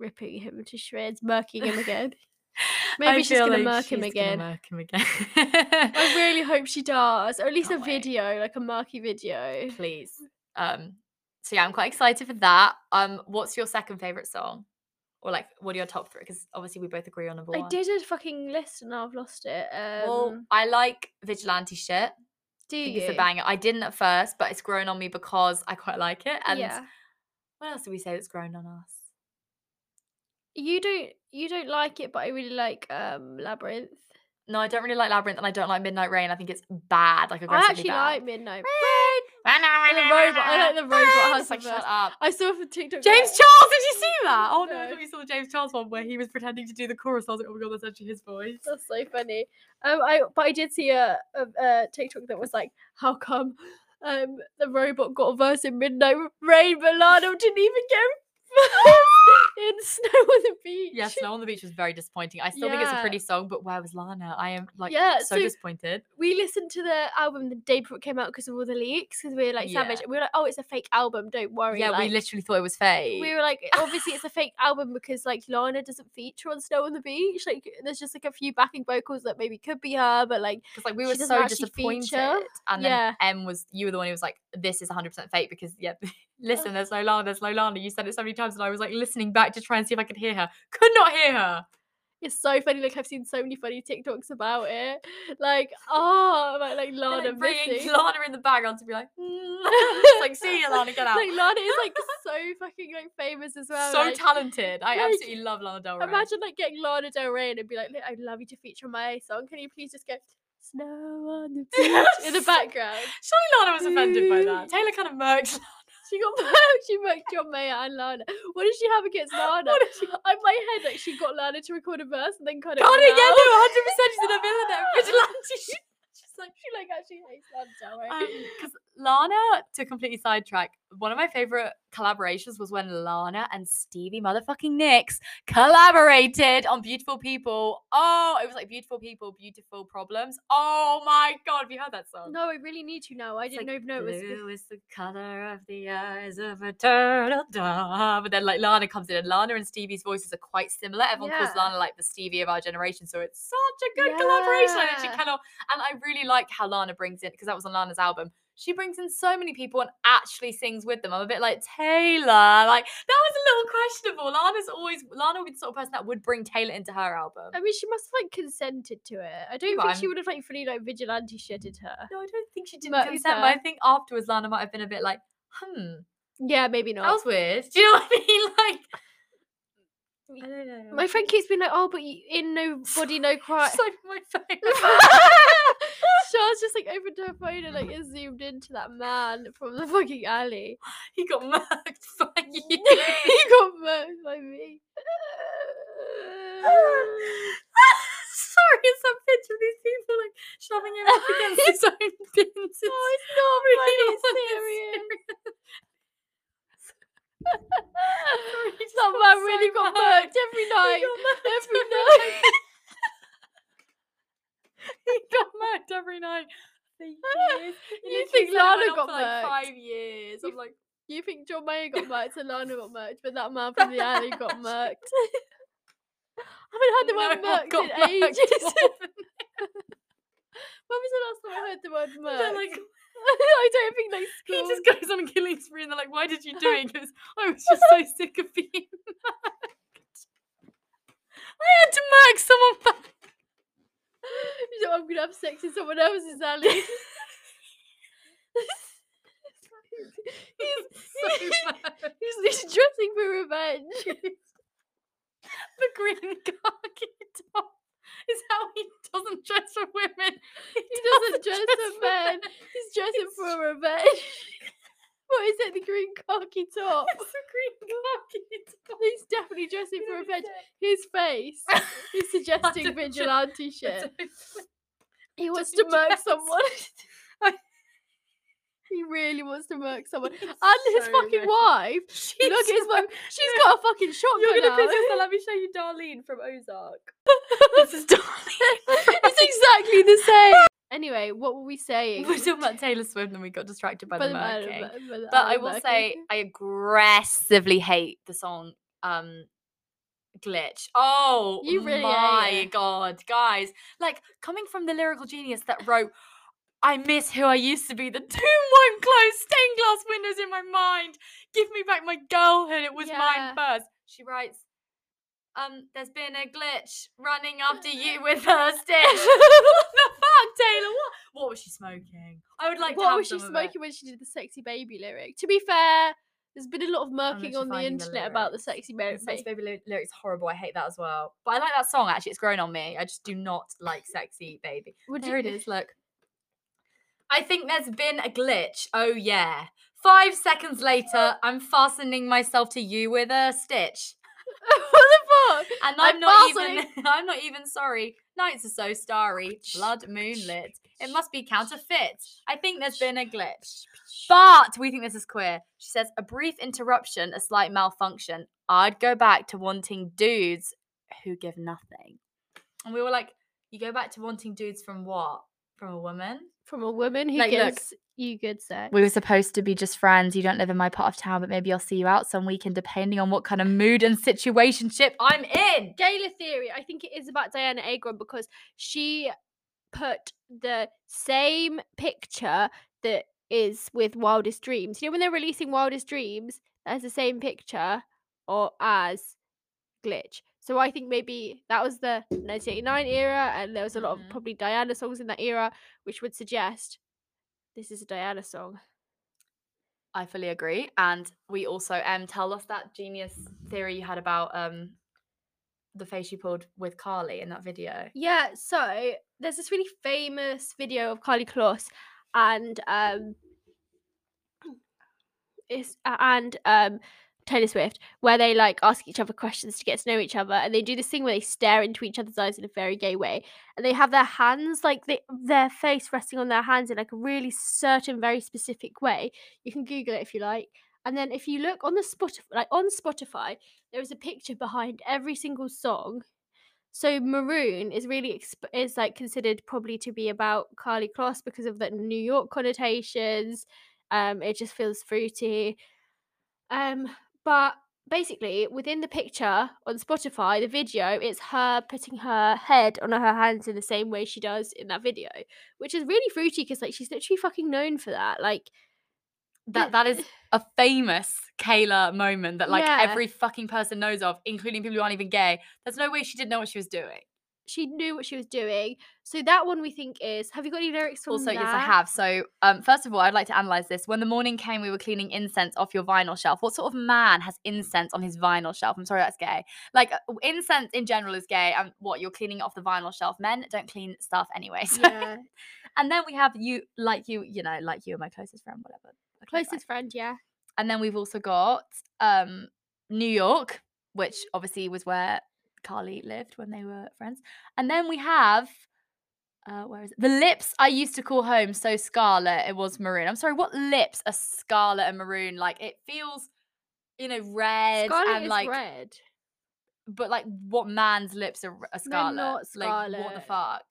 ripping him to shreds, murking him again. Maybe she's gonna murk him again. murk him again I really hope she does, or at least Can't a wait. video, like a murky video. please um so yeah i'm quite excited for that um what's your second favorite song or like what are your top three because obviously we both agree on number one. I one did a fucking list and now I've lost it. Um, well i like vigilante shit do I think you? it's a banger. I didn't at first, but it's grown on me because I quite like it. And yeah. what else do we say that's grown on us? You don't. You don't like it, but I really like um Labyrinth. No, I don't really like Labyrinth and I don't like Midnight Rain. I think it's bad, like aggressively I actually bad. like Midnight. rain. the robot- I like the robot has It's like, shut up. I saw from TikTok. James Charles, did you see that? Oh no, I No. thought you saw the James Charles one where he was pretending to do the chorus. I was like, oh my god, that's actually his voice. That's so funny. Um, I but I did see a, a, a TikTok that was like, how come um the robot got a verse in Midnight Rain, but Lana didn't even get in Snow on the Beach. Yeah, Snow on the Beach was very disappointing. I still think it's a Yeah. pretty song, but where was Lana? I am like Yeah, so, so- disappointed. we listened to the album the day before it came out because of all the leaks. Because we were like savage. Yeah. We were like, oh, it's a fake album. Don't worry. Yeah, we like, literally thought it was fake. we were like, obviously it's a fake album because like Lana doesn't feature on Snow on the Beach. Like, there's just like a few backing vocals that maybe could be her, but like, because like we she were doesn't so actually disappointed feature. and then Yeah. em was you were the one who was like this is 100% fake because yeah listen there's no lana there's no lana you said it so many times and i was like listening back to try and see if i could hear her could not hear her It's so funny. Like I've seen so many funny TikToks about it. Like, oh, about like Lana like, bringing missing. lana in the background to be like mm. like see you lana get out Like Lana is like so fucking like famous as well. so like, talented i like, absolutely love lana del rey Imagine like getting Lana Del Rey and be like, "Look, I'd love you to feature on my song. Can you please just go snow on the beach in the background? surely lana was offended by that taylor kind of murked She got. She worked John Mayer and Lana. What did she have against Lana? She- In my head, like she got Lana to record a verse and then cut it. God, yeah, no, 100% she's in a millionaire vigilante. She's like she like actually hates Lana Del Rey. because Lana, to completely sidetrack, one of my favorite collaborations was when Lana and Stevie motherfucking Nicks collaborated on Beautiful People. Oh, it was like Beautiful People, Beautiful Problems. Oh my god, have you heard that song? No, I really need to know. I It's didn't like, even know it was. Blue is the color of the eyes of a turtle dove. But then like Lana comes in, and Lana and Stevie's voices are quite similar. Everyone calls Lana like the Stevie of our generation, so it's such a good collaboration. I literally Yeah. cannot. And I really like how Lana brings in because that was on Lana's album. She brings in so many people and actually sings with them. I'm a bit like Taylor. Like that was a little questionable. Lana's always Lana would be the sort of person that would bring Taylor into her album. I mean, she must have like consented to it. I don't think she would have like fully like vigilante shitted her. No, I don't think she didn't But consent, but I think afterwards Lana might have been a bit like, hmm. Yeah, maybe That not. was weird. Do you know what I mean? Like, I don't know. My friend keeps being like, "Oh, but you, in no body, no cry." Like my phone. Charles just like opened her phone and like zoomed into that man from the fucking alley. he got murked by you. he got murked by me. Sorry, it's that picture of these people like shoving him up against own bins. It's Oh, it's not really funny, not it's serious. Sorry, he just that got man so really got mad. murked every He night. got murked Every every night. he got murked every night for years. It You literally think went Lana on got for like murked? five years. I'm You- like, You got murked and Lana got murked, but that man from the alley got murked. I haven't heard the no word murked in murked ages. when was the last time I heard the word murked? Like, I don't think they he just goes on a killing spree and they're like, why did you do it? He goes, I was just so sick of being murked. I had to murk someone back. You know, I'm gonna have sex in someone else's alley. He's, he's, he's dressing for revenge. the green khaki top is how he doesn't dress for women. He, He doesn't dress for men. He's dressing It's for revenge. what is it? The green khaki top. It's a green khaki top. He's definitely dressing for revenge. His face is suggesting vigilante shit. He wants to murk dress. someone. He really wants to murk someone. And his so fucking wife. She's Look at his wife. She's got a fucking shotgun You're gonna piss yourself. Let me show you Darlene from Ozark. this is Darlene. it's exactly the same. Anyway, what were we saying? We're talking about Taylor Swift and we got distracted by By the the murking. by- by the But I will murking. say I aggressively hate the song um Glitch. Oh You really my god, guys. Like coming from the lyrical genius that wrote I miss who I used to be. The tomb won't close. Stained glass windows in my mind. Give me back my girlhood. It was Yeah. mine first. She writes, um, there's been a glitch running after you with her stitch. what the fuck, Taylor? What? What was she smoking? I would like to what was she smoking when she did the sexy baby lyric? To be fair, there's been a lot of murking on the finding the internet about the lyrics. sexy The baby. Baby ly- lyrics horrible. I hate that as well. But I like that song actually. It's grown on me. I just do not like Sexy Baby. Would There you- it is. Look. I think there's been a glitch. Oh yeah. Five seconds later, I'm fastening myself to you with a stitch, what the fuck? and I'm I'm, not fastening- even. I'm not even sorry. Nights are so starry, blood moonlit. It must be counterfeit. I think there's been a glitch. But we think this is queer. She says, a brief interruption, a slight malfunction. I'd go back to wanting dudes who give nothing. And we were like, you go back to wanting dudes from what? From a woman? From a woman who Like, look. gives you good sex. We were supposed to be just friends. You don't live in my part of town, but maybe I'll see you out some weekend, depending on what kind of mood and situationship I'm in. Gaylor theory, I think it is about Dianna Agron because she put the same picture that is with Wildest Dreams. You know when they're releasing Wildest Dreams, that's the same picture or as Glitch. So I think maybe that was the 1989 era, and there was a lot Mhm. of probably Dianna songs in that era, which would suggest this is a Dianna song. I fully agree. And we also um tell us that genius theory you had about um the face you pulled with Karlie in that video. Yeah, so there's this really famous video of Karlie Kloss and um it's and um Taylor Swift where they like ask each other questions to get to know each other and they do this thing where they stare into each other's eyes in a very gay way and they have their hands like they, their face resting on their hands in like a really certain very specific way you can google it if you like And then if you look on the Spotify, like on Spotify, there is a picture behind every single song. So Maroon is really exp- is like considered probably to be about Karlie Kloss because of the New York connotations. Um, it just feels fruity. Um, but basically within the picture on Spotify, the video, it's her putting her head on her hands in the same way she does in that video, which is really fruity because like she's literally fucking known for that. Like That that is a famous Kaylor moment that like Yeah. every fucking person knows of, including people who aren't even gay. There's no way she didn't know what she was doing. She knew what she was doing. So that one we think is. Have you got any lyrics from Also, yes, I have. So, um, first of all, I'd like to analyze this. When the morning came, we were cleaning incense off your vinyl shelf. What sort of man has incense on his vinyl shelf? I'm sorry, that's gay. Like, uh, incense in general is gay. And what you're cleaning off the vinyl shelf. Men don't clean stuff anyway. So. Yeah, and then we have you, like you, you know, like you are my closest friend, whatever. Okay, right. closest friend. Yeah, And then we've also got um New York, which obviously was where Karlie lived when they were friends. And then we have uh where is it? The lips I used to call home so scarlet it was maroon. I'm sorry, what lips are scarlet and maroon? Like it feels you know red Scarlet and is like red. but like what man's lips are, are scarlet? not Like what the fuck?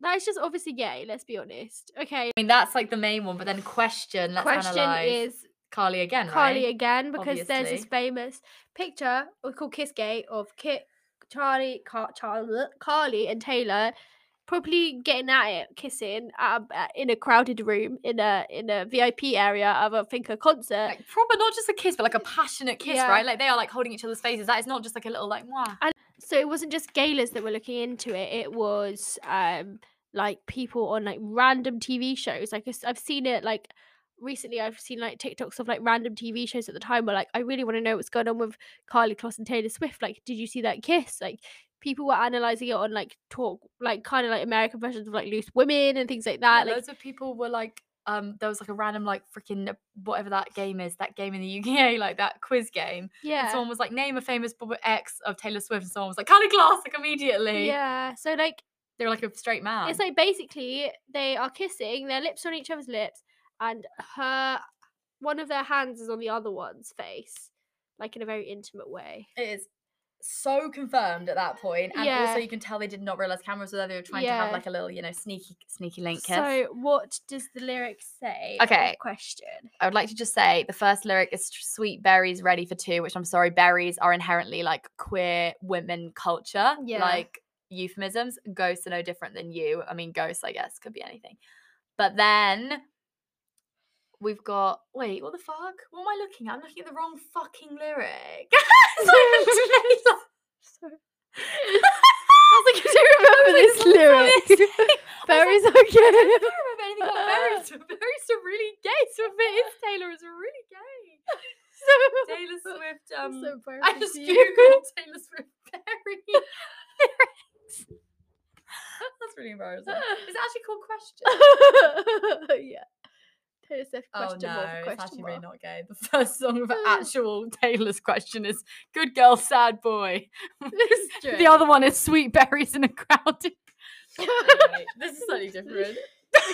That is just obviously gay. Let's be honest. Okay. I mean that's like the main one, but then question, let's Question analyze is Karlie again, Karlie right? again because there's this famous picture we call Kiss Gate of Kit, Charlie, Car- Charlie, Karlie, and Taylor probably getting at it, kissing a, at- in a crowded room in a in a VIP area of I think a concert. like proper not just a kiss but like a passionate kiss Yeah. right like they are like holding each other's faces that is not just like a little like Mwah. so it wasn't just Gaylors that were looking into it it was um like people on like random tv shows like i've seen it like recently i've seen like tiktoks of like random tv shows at the time where like i really want to know what's going on with karlie Kloss and taylor swift like did you see that kiss? Like people were analyzing it on like talk like kind of like american versions of like loose women and things like Yeah, that like loads of people were like um there was like a random like freaking whatever that game is that game in the UK like that quiz game and yeah. someone was like name a famous b- ex of Taylor Swift and someone was like Karlie Kloss like immediately. Yeah so like they were like a straight man. It's like basically they are kissing, their lips on each other's lips, and her one of their hands is on the other one's face, like in a very intimate way. it is so confirmed at that point and Yeah. also you can tell they did not realize cameras were there they were trying to have like a little you know sneaky sneaky link kiss So, what does the lyric say? Okay. Question. I would like to just say the first lyric is sweet berries ready for two, which I'm sorry, berries are inherently like queer women culture. Yeah. Like euphemisms. Ghosts are no different than you. I mean, ghosts, I guess, could be anything. But then we've got wait, what the fuck? What am I looking at? I'm looking at the wrong fucking lyric. Sorry. I was like, I don't remember this lyric. Berries I okay. don't remember anything about berries. but Berries are really gay. So if it is Taylor, it's really gay. Taylor Swift. Um, so I just googled Taylor Swift lyrics. That's really embarrassing. Is it actually called question? yeah. Swift Oh no, mark, it's actually mark. really not gay. The first song of actual Taylor's question is "Good Girl, Sad Boy." The other one is "Sweet Berries in a Crowded." Anyway, this is slightly different.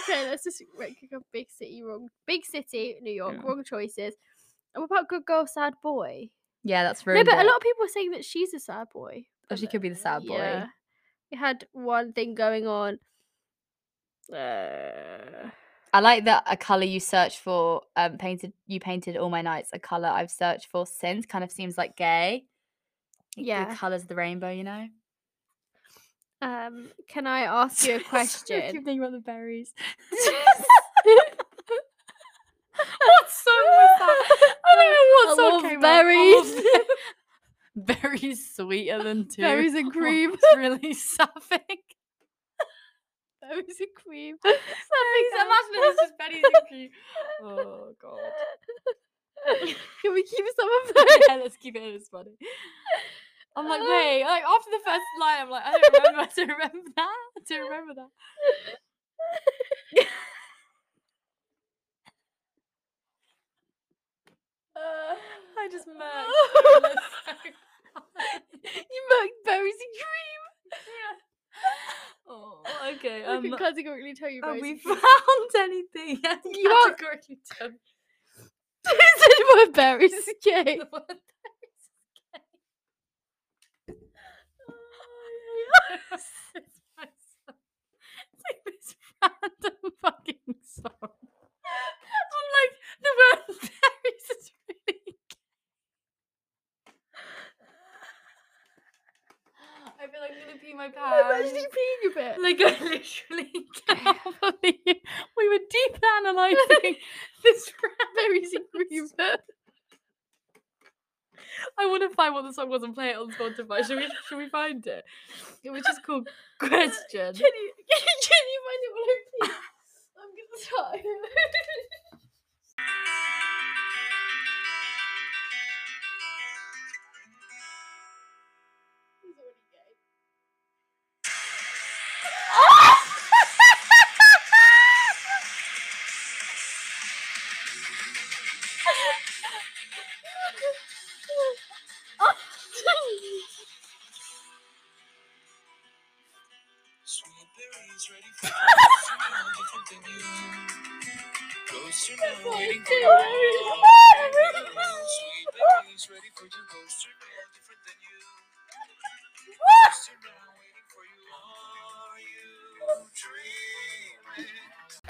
okay, let's just rank a big city wrong. Big city, New York, Yeah. wrong choices. And what about good girl, sad boy? Yeah, that's really. no, but a lot of people are saying that she's a sad boy. Oh, she could be the sad boy. Yeah. We had one thing going on. Uh, I like that a color you search for. Um, painted you painted all my nights. A color I've searched for since kind of seems like gay. Yeah. the colors of the rainbow. You know. um, can I ask you a I keep question? thinking about the berries. what song was that? I don't know what I song berries. berries sweeter than two. Berries and cream. It's really sapphic. Berries and cream. Imagine it was just berries and cream. Oh god. Can we keep some of that? yeah, let's keep it. It's funny. I'm like, wait, like after the first line, I'm like, I don't remember, I don't remember that. I don't remember that. I just murked. you murked berries and cream. Oh, okay. I Um, can categorically tell you have we found anything? You are- categorically done. Said word berries is. The word berries is. Oh, It's my song. It's like this random fucking song. I'm like, the word berries is really gay. I feel like I'm gonna pee my I'm actually peeing a bit. Like I literally can't believe we were deep analysing this berries and cream. I want to find what the song was and play it on Spotify. Should we? Should we find it? It was just called Question. Can you can you find it while I? I'm gonna try.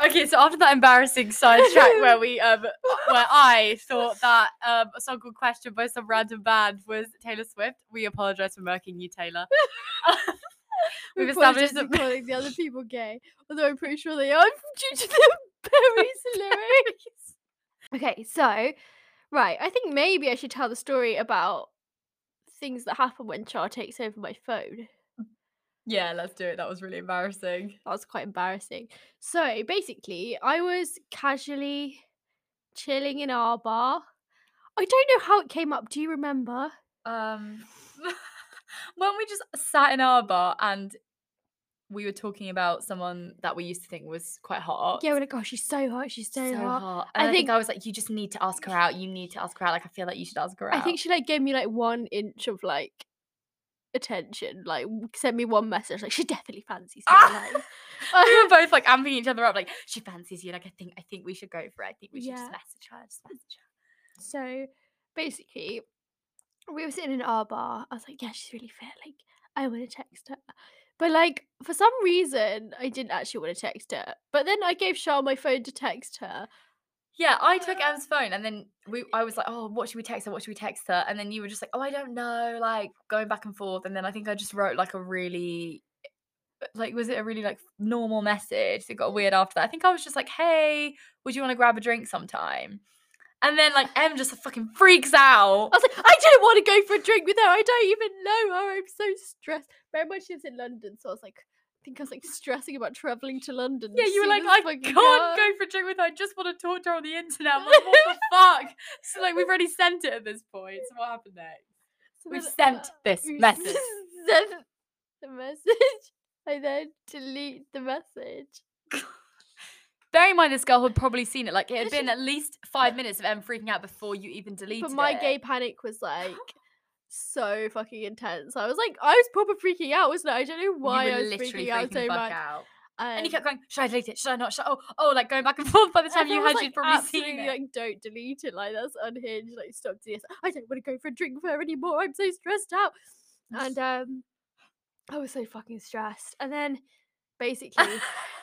Okay, so after that embarrassing sidetrack where we um where I thought that um a song called Question by some random band was Taylor Swift, we apologise for murking you, Taylor. We've established that calling the other people gay, although I'm pretty sure they are due to the berries lyrics. Okay, so right, I think maybe I should tell the story about things that happen when Char takes over my phone. Yeah, let's do it. That was really embarrassing. That was quite embarrassing. So basically, I was casually chilling in our bar. I don't know how it came up. Do you remember? Um when we just sat in our bar and we were talking about someone that we used to think was quite hot. Yeah, we're like, oh, she's so hot. She's so, so hot. hot. I And I, think, think- I was like, you just need to ask her out. You need to ask her out. Like I feel like you should ask her out. I think she like gave me like one inch of like attention. Like sent me one message. Like she definitely fancies me. Like, we were both like amping each other up, like she fancies you. Like I think, I think we should go for it. I think we should Yeah. just message her. Just message her. So basically, we were sitting in our bar. I was like, yeah, she's really fit. Like, I want to text her. But like, for some reason, I didn't actually want to text her. But then I gave Char my phone to text her. Yeah, I took Em's phone and then we I was like, oh, what should we text her? What should we text her? And then you were just like, oh, I don't know, like going back and forth. And then I think I just wrote like a really uh, like was it a really like normal message? It got weird after that. I think I was just like, hey, would you want to grab a drink sometime? And then like Em just fucking freaks out. I was like, I don't want to go for a drink with her. I don't even know her. I'm so stressed. Very much she's in London, so I was like, I think I was like stressing about traveling to London. Yeah, you were like, I can't girl." go for a drink with her. I just want to talk to her on the internet. I'm like, what the fuck? So like we've already sent it at this point. So what happened next? So We've then, sent uh, this we message. Sent the message. I then delete the message. Bearing in mind this girl had probably seen it. Like it had been at least five minutes of Em freaking out before you even deleted it. But my it. gay panic was like so fucking intense. I was like, I was proper freaking out, wasn't I? I don't know You why were I was literally freaking out so the fuck much. out. Um, And you kept going, should I delete it? Should I not? Should I? Oh, oh, like going back and forth by the time you had, was you'd like, probably seen it. Like, don't delete it. Like that's unhinged. Like, stop doing this. I don't want to go for a drink with her anymore. I'm so stressed out. And um, I was so fucking stressed. And then basically,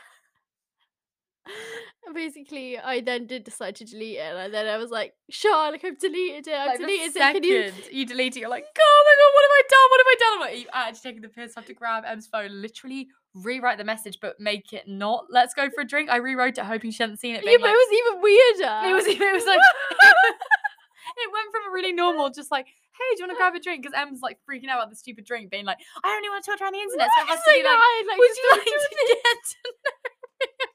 basically, I then did decide to delete it. And then I was like, sure, like I've deleted it. I've like deleted it. Can you? you delete it, you're like, oh my god, what have I done? What have I done? I'm like, "Are you actually taking the piss. I have to grab Em's phone, literally rewrite the message, but make it not let's go for a drink. I rewrote it hoping she hadn't seen it. Yeah, but like, it was even weirder. it was it was like it went from a really normal, just like, hey, do you want to grab a drink? Because Em's like freaking out about the stupid drink, being like, I only want to talk to her on the internet, so it has to be like, like would you like to get to know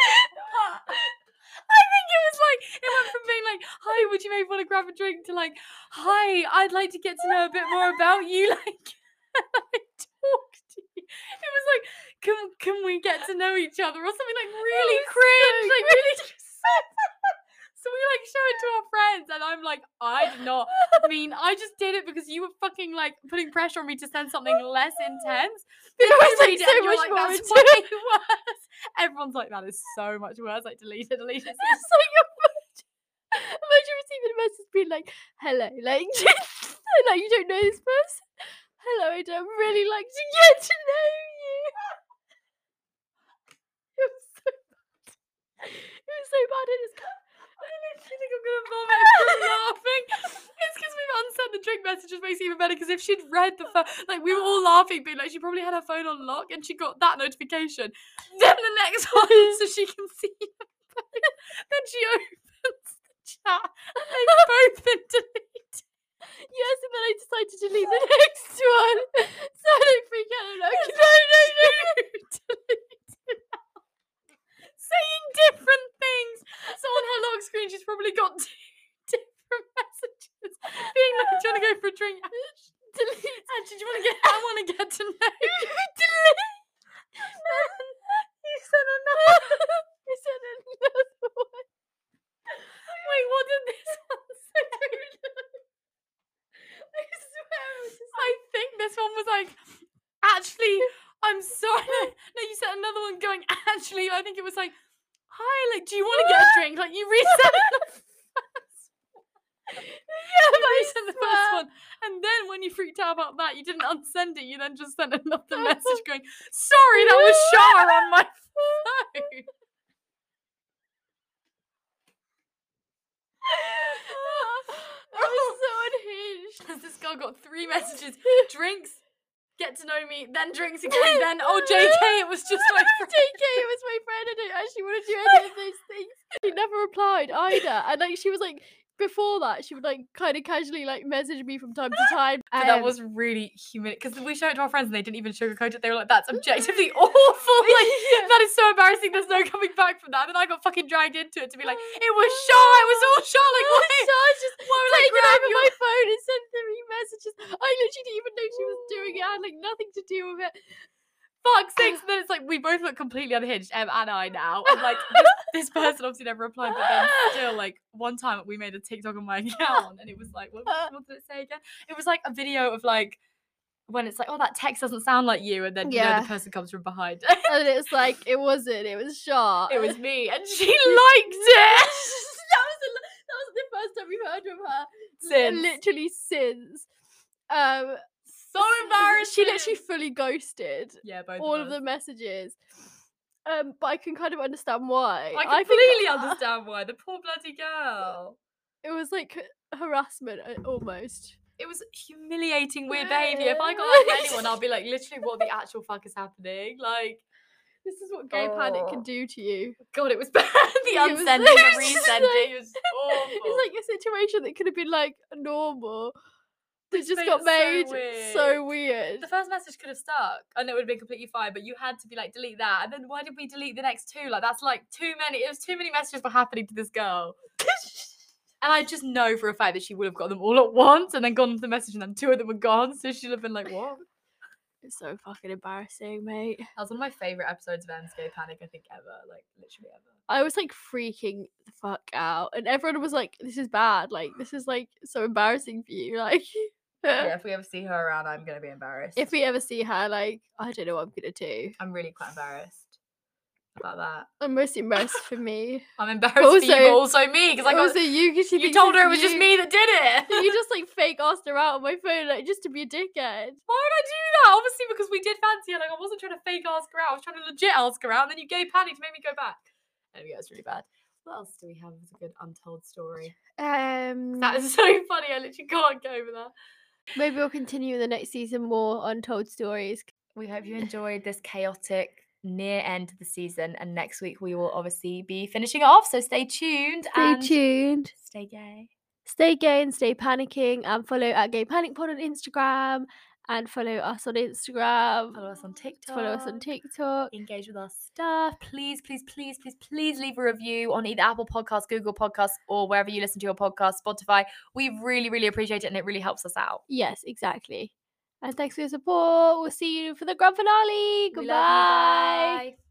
I think it was like it went from being like, "Hi, would you maybe want to grab a drink?" to like, "Hi, I'd like to get to know a bit more about you." Like, like talk to you. It was like, "Can can we get to know each other?" or something like really was so cringe, like really. So we like show it to our friends, and I'm like, I did not I mean. I just did it because you were fucking like putting pressure on me to send something less intense. It was, like, so much like, more That's intense." way worse. Everyone's like, that is so much worse. Like, delete it, delete it. It's like imagine receiving a message being like, hello, like, like you don't know this person. Hello, I'd really like to get to know you. It was so bad. It was so bad. It was. I literally think I'm gonna vomit from laughing. It's because we've unsent the drink message, which makes it even better. Because if she'd read the phone, like we were all laughing, being like she probably had her phone on lock and she got that notification. Then the next one, so she can see. then she opens the chat. And they've both been deleted. Yes, and then I decided to delete the next one. So I don't freak out. I'm no, no, no, no. Saying different things. So on her lock screen, she's probably got two different messages. Being like, do you want to go for a drink? Delete. Actually, do you want to get? I want to get to know you. You said another. You said another one. Wait, what did this one say? I swear it was just I think this one was like, actually, I'm sorry. No, no, you said another one going, actually, I think it was like, hi, like, do you want to get a drink? Like, you reset the first yeah, you resent the first one. And then when you freaked out about that, you didn't unsend it. You then just sent another message going, sorry, that was Char on my phone. I was so unhinged. This girl got three messages? Drinks, get to know me, then drinks again, then, oh, JK, it was just my friend. JK, it was my friend. I don't actually want to do any of those things. She never replied either, and like she was like before that, she would like kind of casually like message me from time to time. But that um, was really human because we showed it to our friends and they didn't even sugarcoat it. They were like, "That's objectively awful. Like that is so embarrassing. There's no coming back from that." And I got fucking dragged into it to be like, "It was Char. It was all Char. Like Oh, why? so I was just why would I taking grab over your my phone and sent three messages. I literally didn't even know she was doing it. I had like nothing to do with it. Fuck's sakes?" And then it's like we both look completely unhinged, Em and I now. And like this, this person obviously never replied, but then still like one time we made a TikTok on my account and it was like, what, what did it say again? It was like a video of like. When it's like, oh, that text doesn't sound like you, and then you know Yeah. the person comes from behind. And it's like it wasn't. It was Char. it was me, and she liked it. that was the, that was the first time we've heard from her Since. literally since. Um, so embarrassed. She literally fully ghosted yeah, both all of us. the messages. Um, but I can kind of understand why. I completely uh, understand why the poor bloody girl. It was like harassment uh, almost. It was humiliating weird behavior. If I got from anyone, I'll be like, literally, what the actual fuck is happening? Like, This is what gay panic Oh. can do to you. God, it was bad. the was- unsending, it the resending. like- It was awful. It's like a situation that could have been like normal. That just made got it so made weird. so weird. the first message could have stuck and it would have been completely fine, but you had to be like, delete that. And then why did we delete the next two? Like, that's like too many. It was too many messages were happening to this girl. And I just know for a fact that she would have got them all at once and then gone to the message and then two of them were gone. So she'd have been like, what? It's so fucking embarrassing, mate. That was one of my favourite episodes of Gay Panic, I think, ever. Like, literally ever. I was like freaking the fuck out, and everyone was like, "This is bad. Like, this is like so embarrassing for you." Like, yeah, if we ever see her around, I'm going to be embarrassed. if we ever see her, like, I don't know what I'm gonna do. I'm really quite embarrassed about that. I'm most embarrassed for me. I'm embarrassed for you, but Also- also me, because I got. also, you, because You told her it was just me that did it. you just like fake asked her out on my phone, like just to be a dickhead. Why would I do that? Obviously, because we did fancy her. Like, I wasn't trying to fake ask her out. I was trying to legit ask her out, and then you gave panic to make me go back. Anyway, that's really bad. What else do we have as a good untold story? Um, That is so funny. I literally can't get over that. Maybe we'll continue in the next season more untold stories. We hope you enjoyed this chaotic near end of the season, and next week we will obviously be finishing it off. So stay tuned. Stay and tuned. Stay gay. Stay gay and stay panicking, and follow at Gay Panic Pod on Instagram, and follow us on Instagram. Follow us on TikTok. Follow us on TikTok. engage with our stuff. Please, please, please, please, please leave a review on either Apple Podcasts, Google Podcasts, or wherever you listen to your podcast, Spotify. We really, really appreciate it and it really helps us out. Yes, exactly. And thanks for your support. We'll see you for the grand finale. We love you. Goodbye. Bye.